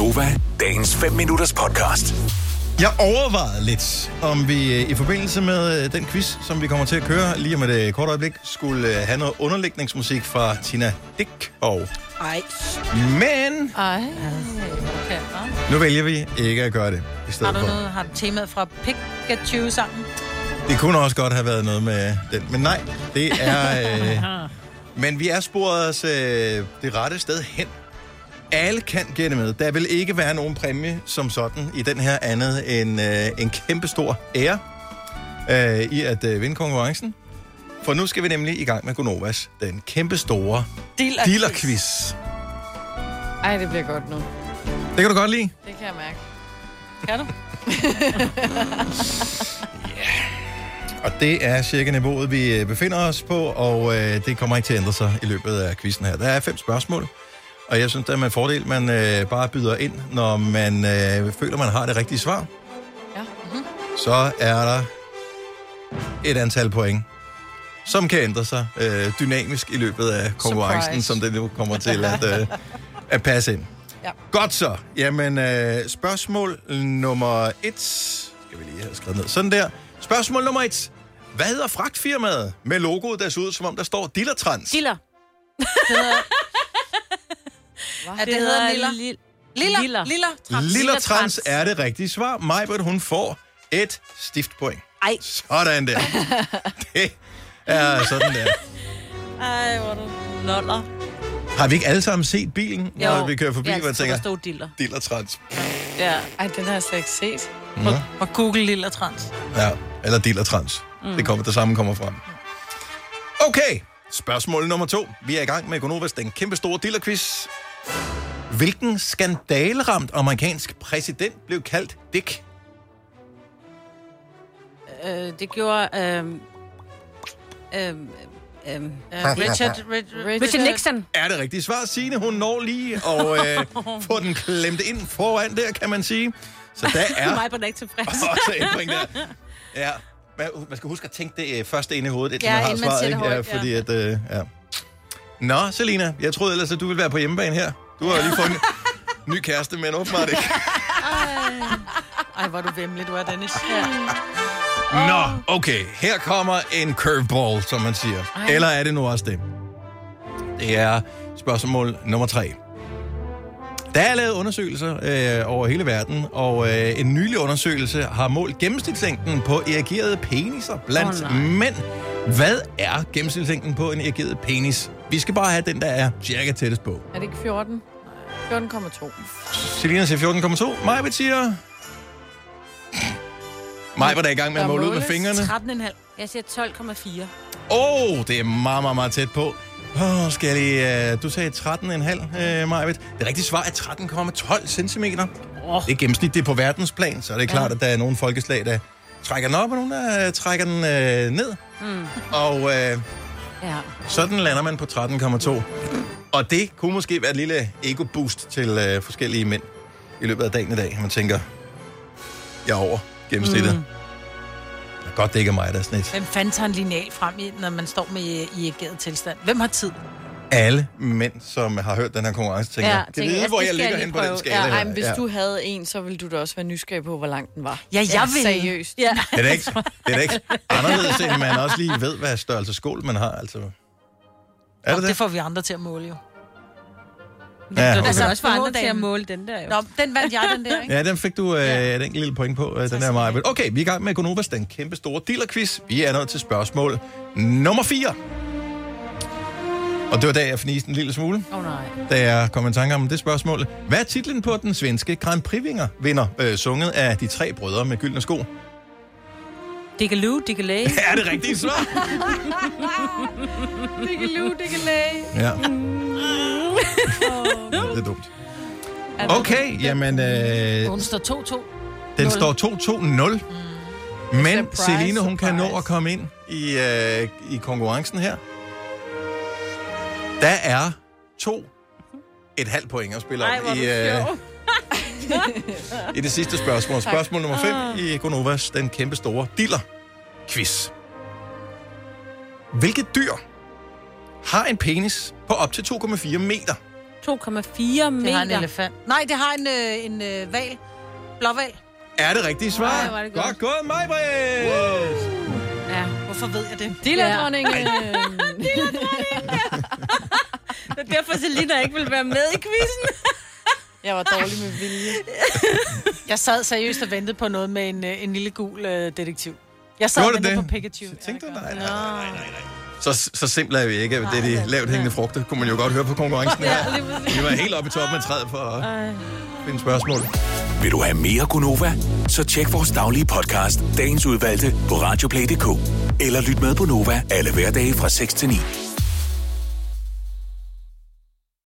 Gunova, dagens 5 minutters podcast. Jeg overvejede lidt, om vi øh, i forbindelse med øh, den quiz, som vi kommer til at køre lige om et øh, kort øjeblik, skulle have noget underlægningsmusik fra Tina Dick. Og... Ej. Men Ej. Okay, nu vælger vi ikke at gøre det i har stedet du for. noget, har du temaet fra Pikachu sammen? Det kunne også godt have været noget med den, men nej, det er... Øh... men vi er sporet os øh, det rette sted hen. Alle kan gætte med. Der vil ikke være nogen præmie som sådan i den her andet end øh, en kæmpe stor ære øh, i at øh, vinde konkurrencen. For nu skal vi nemlig i gang med Gonovas, den kæmpe store Dealer- dealer-quiz. Ej, det bliver godt nu. Det kan du godt lide. Det kan jeg mærke. Kan du? Og det er cirka niveauet, vi øh, befinder os på, og øh, det kommer ikke til at ændre sig i løbet af quizzen her. Der er fem spørgsmål, og jeg synes, det er med fordel, man øh, bare byder ind, når man øh, føler, man har det rigtige svar. Ja. Så er der et antal point, som kan ændre sig øh, dynamisk i løbet af konkurrencen, Surprise. som det nu kommer til at, øh, at passe ind. Ja. Godt så. Jamen, øh, spørgsmål nummer et. Skal vi lige have skrevet ned. Sådan der. Spørgsmål nummer et. Hvad hedder fragtfirmaet med logoet, der ser ud, som om der står Dillertrans? Diller. Hvad? Ja, det hedder Liller. Lille. Liller. Liller. Liller. Trans. Lillertrans er det rigtige svar. Majbert, hun får et stift point. Ej. Sådan der. Det er sådan der. Ej, hvor du loller. Har vi ikke alle sammen set bilen, når vi kører forbi, ja, hvor jeg så der tænker, stod diller. Dillertrans. Ja. Ej, den har jeg slet ikke set. Ja. Og Google Liller Trans. Ja, eller Dillertrans. Mm. Det, kommer, det samme kommer frem. Okay, spørgsmål nummer to. Vi er i gang med Gonovas, den kæmpe store dillerquiz. Hvilken skandaleramt amerikansk præsident blev kaldt Dick? Øh, det gjorde... Øh, øh, øh, Richard, Richard, Richard Nixon. Er det rigtige svar? Signe, hun når lige at øh, få den klemt ind foran der, kan man sige. Så der er Mig på den ikke tilfreds. også der. Ja, man, man skal huske at tænke det øh, først ind i hovedet, indtil Ja, man har inden man svaret. Ikke? Ja, fordi at, øh, ja. Nå, Selina, jeg troede ellers, at du ville være på hjemmebane her. Du har jo lige fået en ny kæreste, men åbenbart ikke. Ej, hvor du vemmelig, du er, Dennis. Ja. Nå, okay. Her kommer en curveball, som man siger. Ej. Eller er det nu også det? Det er spørgsmål nummer tre. Der er lavet undersøgelser øh, over hele verden, og øh, en nylig undersøgelse har målt gennemsnitslængden på erigerede peniser blandt oh, nej. mænd. Hvad er gennemsnitslængden på en erigeret penis? Vi skal bare have den, der er cirka tættest på. Er det ikke 14? 14,2. Selina siger 14,2. Maja siger... Maja var der i gang med at måle ud med fingrene. 13,5. Jeg siger 12,4. Åh, oh, det er meget, meget, meget tæt på. Oh, skal jeg lige... Uh, du sagde 13,5, uh, Majved. Det rigtige svar er 13,12 cm. Oh. Det er gennemsnit, det er på verdensplan, så er det klart, at der er nogle folkeslag, der trækker den op, og nogle, der uh, trækker den uh, ned. Mm. Og uh, Ja. sådan lander man på 13,2. Og det kunne måske være et lille ego-boost til uh, forskellige mænd i løbet af dagen i dag. Man tænker, jeg er over gennemsnittet. Mm. Godt, det ikke er mig, der er snit. Hvem tager en lineal frem, i, når man står med i, i ageret tilstand? Hvem har tid? Alle mænd, som har hørt den her konkurrence, tænker, Ja, ja, kan tænker, vide, altså, hvor jeg jeg ligger hen på den skala Ja, her. ej, men hvis du havde en, så ville du da også være nysgerrig på, hvor lang den var. Ja, jeg Ja, vil. seriøst. Ja. Det er da ikke, det er da ikke anderledes, end man også lige ved, hvad størrelse skål man har. Altså. Er det det det? får vi andre til at måle jo. Ja, Altså, okay. Altså også for andre til at måle den der jo. Nå, den vandt jeg, den der, ikke? ja, den fik du øh, et enkelt lille point på, øh, den her Maja. Okay, vi er i gang med Gonovas, den kæmpe store dealer-quiz. Vi er nået til spørgsmål nummer 4. Og det var da, jeg fniste en lille smule, oh, nej. da jeg kom i tanke om det spørgsmål. Hvad er titlen på den svenske Grand Prix-vinder, vinder, øh, sunget af de tre brødre med gyldne sko? Diggaloo, diggalay. er det rigtige svar? Diggeloo, diggelæg. Ja. det er dumt. Okay, jamen, øh, Hun står 2-2. den står 2-2-0. Men Surprise, Celine, hun kan nå surprise. at komme ind i, øh, i konkurrencen her. Der er to et halvt point at spille om Ej, hvor i, øh, i det sidste spørgsmål. Spørgsmål nummer 5 i Gonovas, den kæmpe store diller-quiz. Hvilket dyr har en penis på op til 2,4 meter? 2,4 meter. Det har en elefant. Nej, det har en, øh, en øh, val. Blåval. Er det rigtige svar? Ej, hvor er det godt. godt gået, mig, Britt! Ja. Hvorfor ved jeg det? Dilla-dronningen. Det er derfor, Selina ikke vil være med i quizzen. Jeg var dårlig med vilje. Jeg sad seriøst og ventede på noget med en, øh, en lille gul øh, detektiv. Jeg sad og Gjorde du ventede det? på Pikachu. Så tænkte du, nej, nej, nej, nej. Så, så simpelt er vi ikke. Det er de lavt hængende frugter, kunne man jo godt høre på konkurrencen her. Vi var helt oppe i toppen af træet for at finde spørgsmål. Vil du have mere Gunova? Så tjek vores daglige podcast, dagens udvalgte, på radioplay.dk. Eller lyt med på Nova alle hverdage fra 6 til 9.